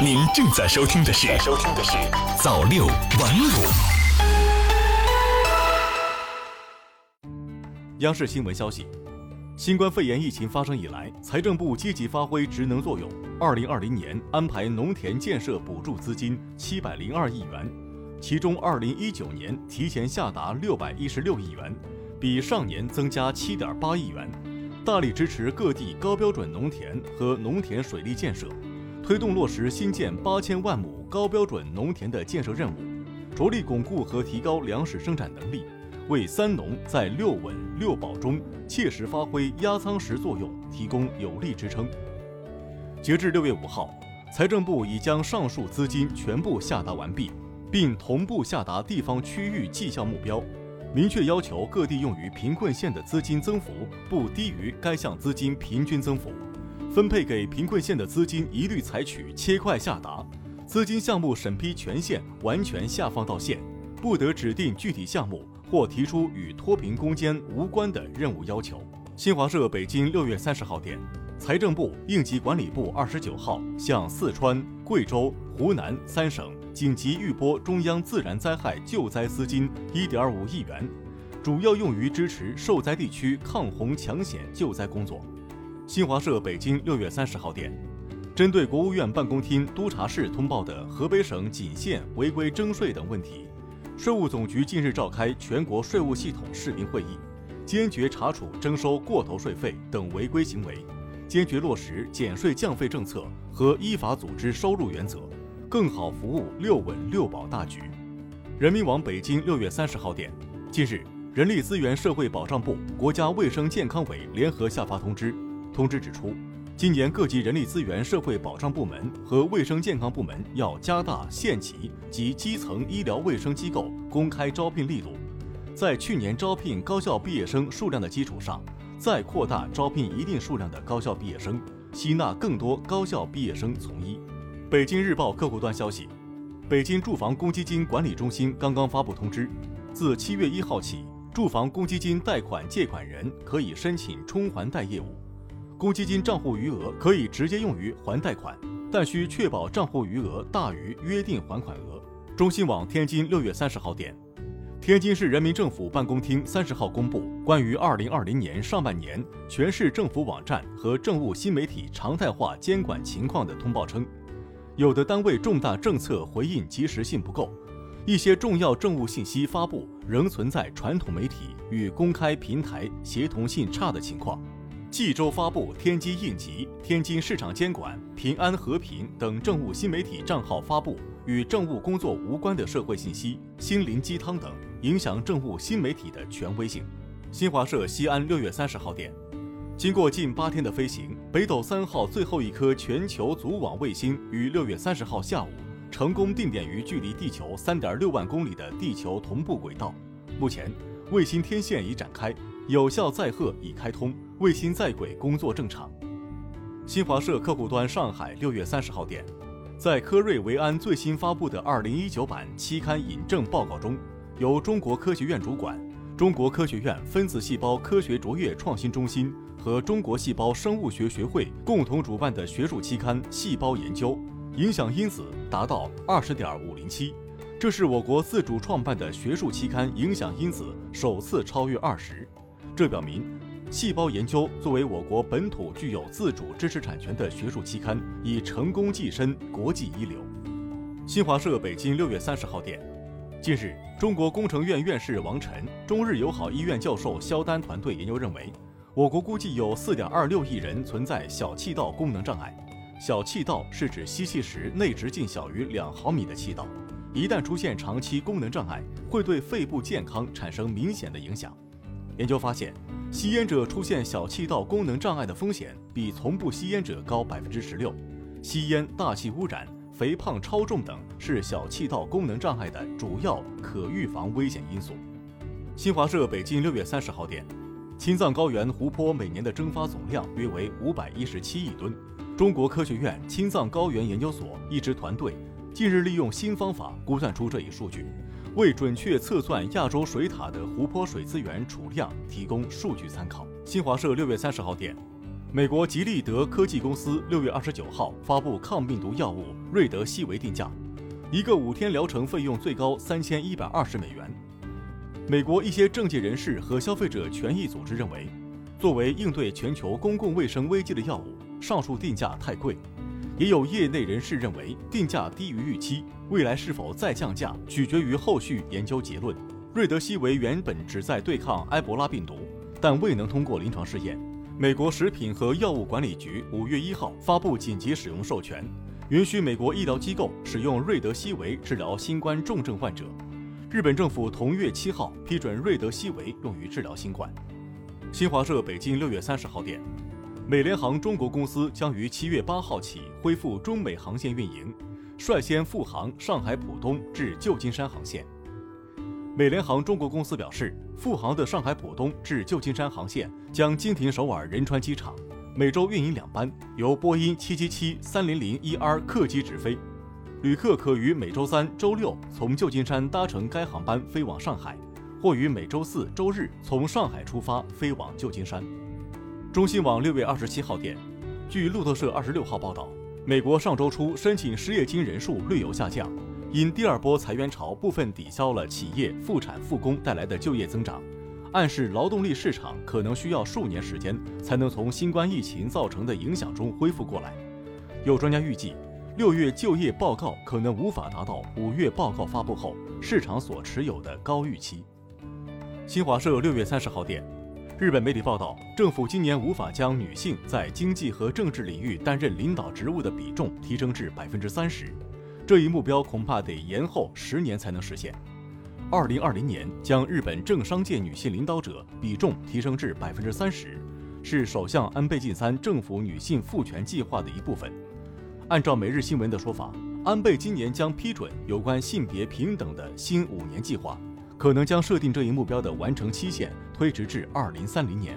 您正在收听的是《收听的是早六晚五》。央视新闻消息：新冠肺炎疫情发生以来，财政部积极发挥职能作用。二零二零年安排农田建设补助资金七百零二亿元，其中二零一九年提前下达六百一十六亿元，比上年增加七点八亿元，大力支持各地高标准农田和农田水利建设。推动落实新建八千万亩高标准农田的建设任务，着力巩固和提高粮食生产能力，为“三农”在“六稳”“六保”中切实发挥压舱石作用提供有力支撑。截至六月五号，财政部已将上述资金全部下达完毕，并同步下达地方区域绩效目标，明确要求各地用于贫困县的资金增幅不低于该项资金平均增幅。分配给贫困县的资金一律采取切块下达，资金项目审批权限完全下放到县，不得指定具体项目或提出与脱贫攻坚无关的任务要求。新华社北京六月三十号电，财政部、应急管理部二十九号向四川、贵州、湖南三省紧急预拨中央自然灾害救灾资金一点五亿元，主要用于支持受灾地区抗洪抢险救灾工作。新华社北京六月三十号电，针对国务院办公厅督查室通报的河北省仅县违规征税等问题，税务总局近日召开全国税务系统视频会议，坚决查处征收过头税费等违规行为，坚决落实减税降费政策和依法组织收入原则，更好服务六稳六保大局。人民网北京六月三十号电，近日，人力资源社会保障部、国家卫生健康委联合下发通知。通知指出，今年各级人力资源社会保障部门和卫生健康部门要加大县级及基层医疗卫生机构公开招聘力度，在去年招聘高校毕业生数量的基础上，再扩大招聘一定数量的高校毕业生，吸纳更多高校毕业生从医。北京日报客户端消息，北京住房公积金管理中心刚刚发布通知，自七月一号起，住房公积金贷款借款人可以申请充还贷业务。公积金账户余额可以直接用于还贷款，但需确保账户余额大于约定还款额。中新网天津六月三十号电，天津市人民政府办公厅三十号公布关于二零二零年上半年全市政府网站和政务新媒体常态化监管情况的通报称，有的单位重大政策回应及时性不够，一些重要政务信息发布仍存在传统媒体与公开平台协同性差的情况。冀州发布天津应急、天津市场监管、平安和平等政务新媒体账号发布与政务工作无关的社会信息、心灵鸡汤等，影响政务新媒体的权威性。新华社西安六月三十号电，经过近八天的飞行，北斗三号最后一颗全球组网卫星于六月三十号下午成功定点于距离地球三点六万公里的地球同步轨道。目前，卫星天线已展开。有效载荷已开通，卫星在轨工作正常。新华社客户端上海六月三十号电，在科瑞维安最新发布的二零一九版期刊引证报告中，由中国科学院主管、中国科学院分子细胞科学卓越创新中心和中国细胞生物学学会共同主办的学术期刊《细胞研究》，影响因子达到二十点五零七，这是我国自主创办的学术期刊影响因子首次超越二十。这表明，细胞研究作为我国本土具有自主知识产权的学术期刊，已成功跻身国际一流。新华社北京六月三十号电，近日，中国工程院院士王晨、中日友好医院教授肖丹团队研究认为，我国估计有四点二六亿人存在小气道功能障碍。小气道是指吸气时内直径小于两毫米的气道，一旦出现长期功能障碍，会对肺部健康产生明显的影响。研究发现，吸烟者出现小气道功能障碍的风险比从不吸烟者高百分之十六。吸烟、大气污染、肥胖、超重等是小气道功能障碍的主要可预防危险因素。新华社北京六月三十号电，青藏高原湖泊每年的蒸发总量约为五百一十七亿吨。中国科学院青藏高原研究所一支团队近日利用新方法估算出这一数据。为准确测算亚洲水塔的湖泊水资源储量提供数据参考。新华社六月三十号电，美国吉利德科技公司六月二十九号发布抗病毒药物瑞德西韦定价，一个五天疗程费用最高三千一百二十美元。美国一些政界人士和消费者权益组织认为，作为应对全球公共卫生危机的药物，上述定价太贵。也有业内人士认为，定价低于预期，未来是否再降价取决于后续研究结论。瑞德西韦原本旨在对抗埃博拉病毒，但未能通过临床试验。美国食品和药物管理局五月一号发布紧急使用授权，允许美国医疗机构使用瑞德西韦治疗新冠重症患者。日本政府同月七号批准瑞德西韦用于治疗新冠。新华社北京六月三十号电。美联航中国公司将于七月八号起恢复中美航线运营，率先复航上海浦东至旧金山航线。美联航中国公司表示，复航的上海浦东至旧金山航线将经停首尔仁川机场，每周运营两班，由波音七七七三零零一 R 客机直飞，旅客可于每周三、周六从旧金山搭乘该航班飞往上海，或于每周四周日从上海出发飞往旧金山。中新网六月二十七号电，据路透社二十六号报道，美国上周初申请失业金人数略有下降，因第二波裁员潮部分抵消了企业复产复工带来的就业增长，暗示劳动力市场可能需要数年时间才能从新冠疫情造成的影响中恢复过来。有专家预计，六月就业报告可能无法达到五月报告发布后市场所持有的高预期。新华社六月三十号电。日本媒体报道，政府今年无法将女性在经济和政治领域担任领导职务的比重提升至百分之三十，这一目标恐怕得延后十年才能实现。二零二零年将日本政商界女性领导者比重提升至百分之三十，是首相安倍晋三政府女性赋权计划的一部分。按照每日新闻的说法，安倍今年将批准有关性别平等的新五年计划。可能将设定这一目标的完成期限推迟至二零三零年。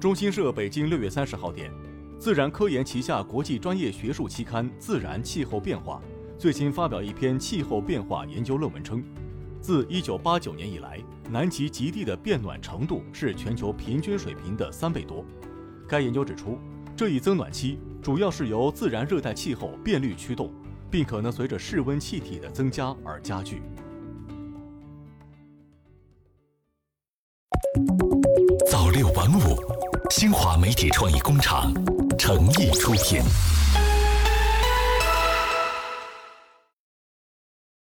中新社北京六月三十号电，自然科研旗下国际专业学术期刊《自然气候变化》最新发表一篇气候变化研究论文称，自一九八九年以来，南极极地的变暖程度是全球平均水平的三倍多。该研究指出，这一增暖期主要是由自然热带气候变率驱动，并可能随着室温气体的增加而加剧。晚五，新华媒体创意工厂诚意出品。